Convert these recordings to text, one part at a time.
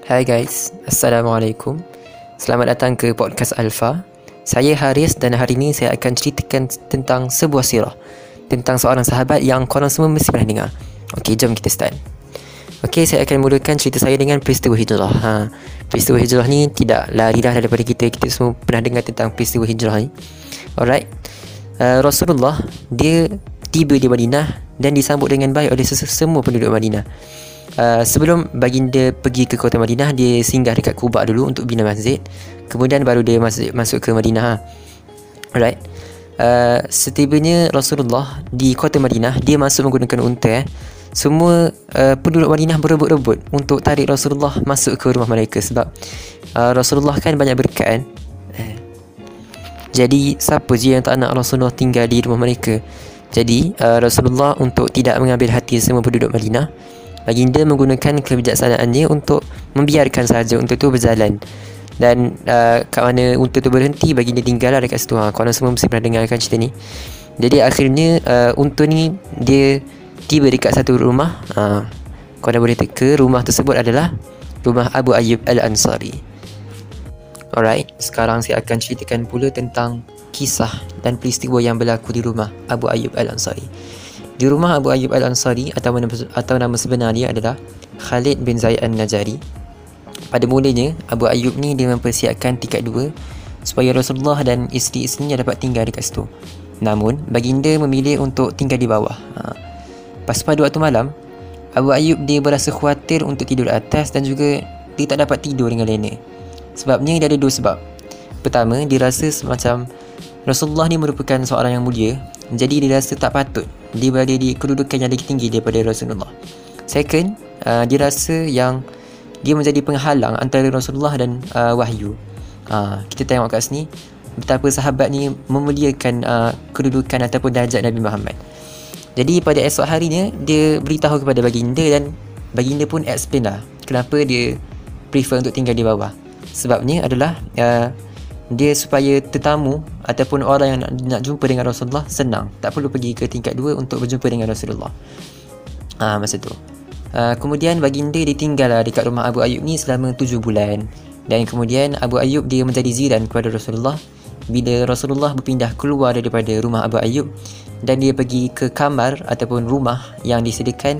Hai guys, Assalamualaikum. Selamat datang ke Podcast Alpha. Saya Haris dan hari ini saya akan ceritakan tentang sebuah sirah. Tentang seorang sahabat yang korang semua mesti pernah dengar. Okey, jom kita start. Okey, saya akan mulakan cerita saya dengan peristiwa hijrah. Ha, Peristiwa hijrah ni tidak lari dah daripada kita. Kita semua pernah dengar tentang peristiwa hijrah ni. Alright. Uh, Rasulullah, dia tiba di Madinah Dan disambut dengan baik oleh semua penduduk Madinah Uh, sebelum baginda pergi ke kota Madinah dia singgah dekat Kuba dulu untuk bina masjid. Kemudian baru dia masuk masuk ke Madinah alright. Uh, setibanya Rasulullah di kota Madinah dia masuk menggunakan unta eh. semua uh, penduduk Madinah berebut-rebut untuk tarik Rasulullah masuk ke rumah mereka sebab uh, Rasulullah kan banyak berkat kan? Eh. jadi siapa je yang tak nak Rasulullah tinggal di rumah mereka? Jadi uh, Rasulullah untuk tidak mengambil hati semua penduduk Madinah Baginda menggunakan kebijaksanaannya untuk membiarkan sahaja untuk tu berjalan. Dan uh, kat mana unta tu berhenti baginda tinggal dekat situ. Ha, korang semua mesti pernah dengarkan cerita ni. Jadi akhirnya uh, unta ni dia tiba dekat satu rumah. Uh, korang boleh teka rumah tersebut adalah rumah Abu Ayyub Al-Ansari. Alright sekarang saya akan ceritakan pula tentang kisah dan peristiwa yang berlaku di rumah Abu Ayyub Al-Ansari di rumah Abu Ayyub Al-Ansari atau nama, atau nama sebenar dia adalah Khalid bin Zaid Al-Najari. Pada mulanya, Abu Ayyub ni dia mempersiapkan tiket dua supaya Rasulullah dan isteri-isterinya dapat tinggal dekat situ. Namun, baginda memilih untuk tinggal di bawah. Ha. Pas pada waktu malam, Abu Ayyub dia berasa khawatir untuk tidur atas dan juga dia tak dapat tidur dengan lena. Sebabnya dia ada dua sebab. Pertama, dia rasa semacam Rasulullah ni merupakan seorang yang mulia jadi dia rasa tak patut dia berada di kedudukan yang lebih tinggi daripada Rasulullah. Second uh, dia rasa yang dia menjadi penghalang antara Rasulullah dan uh, wahyu. Uh, kita tengok kat sini betapa sahabat ni memuliakan uh, kedudukan ataupun darjat Nabi Muhammad. Jadi pada esok harinya dia beritahu kepada baginda dan baginda pun explain lah kenapa dia prefer untuk tinggal di bawah. Sebabnya adalah uh, dia supaya tetamu ataupun orang yang nak, nak jumpa dengan Rasulullah senang. Tak perlu pergi ke tingkat dua untuk berjumpa dengan Rasulullah. Ha, masa tu. Ha, kemudian baginda ditinggal lah dekat rumah Abu Ayyub ni selama tujuh bulan. Dan kemudian Abu Ayyub dia menjadi ziran kepada Rasulullah. Bila Rasulullah berpindah keluar daripada rumah Abu Ayyub dan dia pergi ke kamar ataupun rumah yang disediakan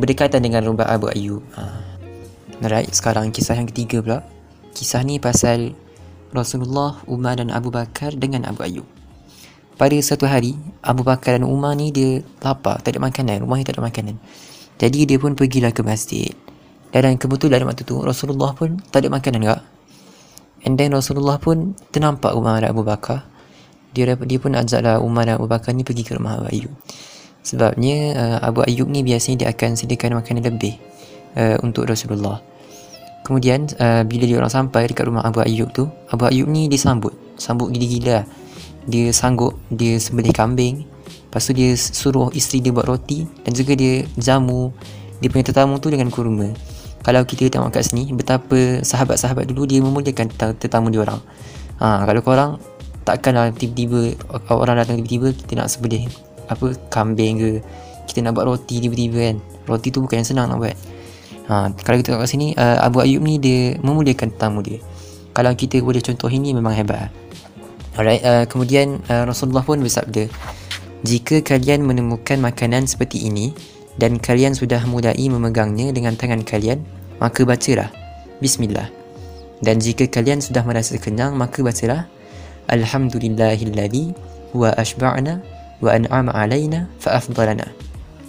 berdekatan dengan rumah Abu Ayyub. Ha. Alright, sekarang kisah yang ketiga pula. Kisah ni pasal Rasulullah, Umar dan Abu Bakar dengan Abu Ayyub. Pada satu hari, Abu Bakar dan Umar ni dia lapar, tak ada makanan, rumah ni tak ada makanan. Jadi dia pun pergilah ke masjid. Dan kebetulan waktu tu Rasulullah pun tak ada makanan juga. And then Rasulullah pun ternampak Umar dan Abu Bakar. Dia dia pun ajaklah Umar dan Abu Bakar ni pergi ke rumah Abu Ayyub. Sebabnya uh, Abu Ayyub ni biasanya dia akan sediakan makanan lebih uh, untuk Rasulullah. Kemudian uh, bila dia orang sampai dekat rumah Abu Ayyub tu, Abu Ayyub ni disambut, sambut gila-gila. Dia sanggup dia sembelih kambing. Lepas tu dia suruh isteri dia buat roti dan juga dia jamu dia punya tetamu tu dengan kurma. Kalau kita tengok kat sini betapa sahabat-sahabat dulu dia memuliakan tetamu dia orang. Ha, kalau korang takkanlah tiba-tiba orang datang tiba-tiba kita nak sembelih apa kambing ke kita nak buat roti tiba-tiba kan. Roti tu bukan yang senang nak buat. Ha, kalau kita tengok kat sini uh, Abu Ayyub ni dia memuliakan tetamu dia. Kalau kita boleh contoh ini memang hebat. Alright, uh, kemudian uh, Rasulullah pun bersabda, "Jika kalian menemukan makanan seperti ini dan kalian sudah mulai memegangnya dengan tangan kalian, maka bacalah bismillah. Dan jika kalian sudah merasa kenyang, maka bacalah alhamdulillahilladzi wa ashba'na wa an'ama alaina fa afdalana."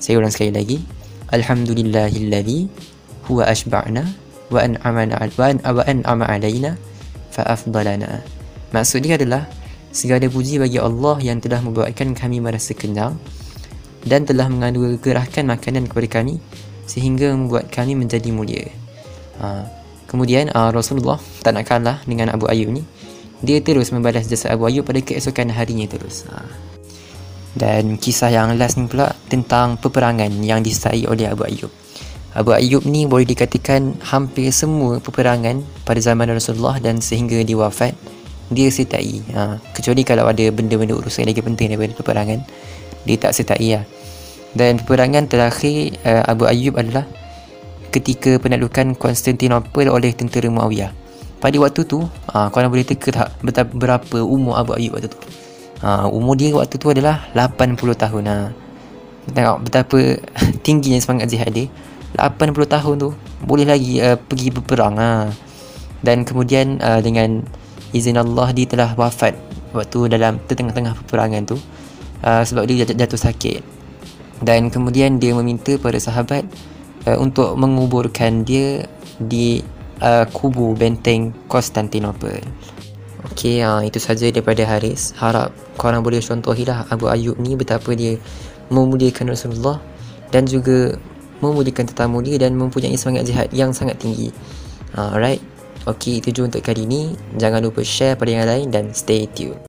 Saya ulang sekali lagi. Alhamdulillahilladzi huwa ashba'na wa an'amana wa an'ama alaina fa afdalana maksud dia adalah segala puji bagi Allah yang telah membuatkan kami merasa kenyang dan telah menganugerahkan makanan kepada kami sehingga membuat kami menjadi mulia ha. kemudian uh, Rasulullah tak nak kalah dengan Abu Ayyub ni dia terus membalas jasa Abu Ayyub pada keesokan harinya terus ha. dan kisah yang last ni pula tentang peperangan yang disertai oleh Abu Ayyub Abu Ayyub ni boleh dikatakan hampir semua peperangan pada zaman Rasulullah dan sehingga dia wafat dia sertai ha, kecuali kalau ada benda-benda urusan lagi penting daripada peperangan dia tak sertai lah dan peperangan terakhir uh, Abu Ayyub adalah ketika penaklukan Konstantinopel oleh tentera Muawiyah. Pada waktu tu, uh, korang boleh teka tak berapa umur Abu Ayyub waktu tu? Uh, umur dia waktu tu adalah 80 tahun. Uh. Tengok betapa tingginya semangat jihad dia. 80 tahun tu boleh lagi uh, pergi berperang. Uh. Dan kemudian uh, dengan izin Allah dia telah wafat waktu dalam tengah-tengah peperangan tu uh, sebab dia jatuh, jatuh sakit dan kemudian dia meminta para sahabat uh, untuk menguburkan dia di uh, kubu benteng Konstantinopel Okey, uh, itu saja daripada Haris harap korang boleh contohilah Abu Ayyub ni betapa dia memuliakan Rasulullah dan juga memuliakan tetamu dia dan mempunyai semangat jihad yang sangat tinggi alright Okey, itu je untuk kali ini. Jangan lupa share pada yang lain dan stay tuned.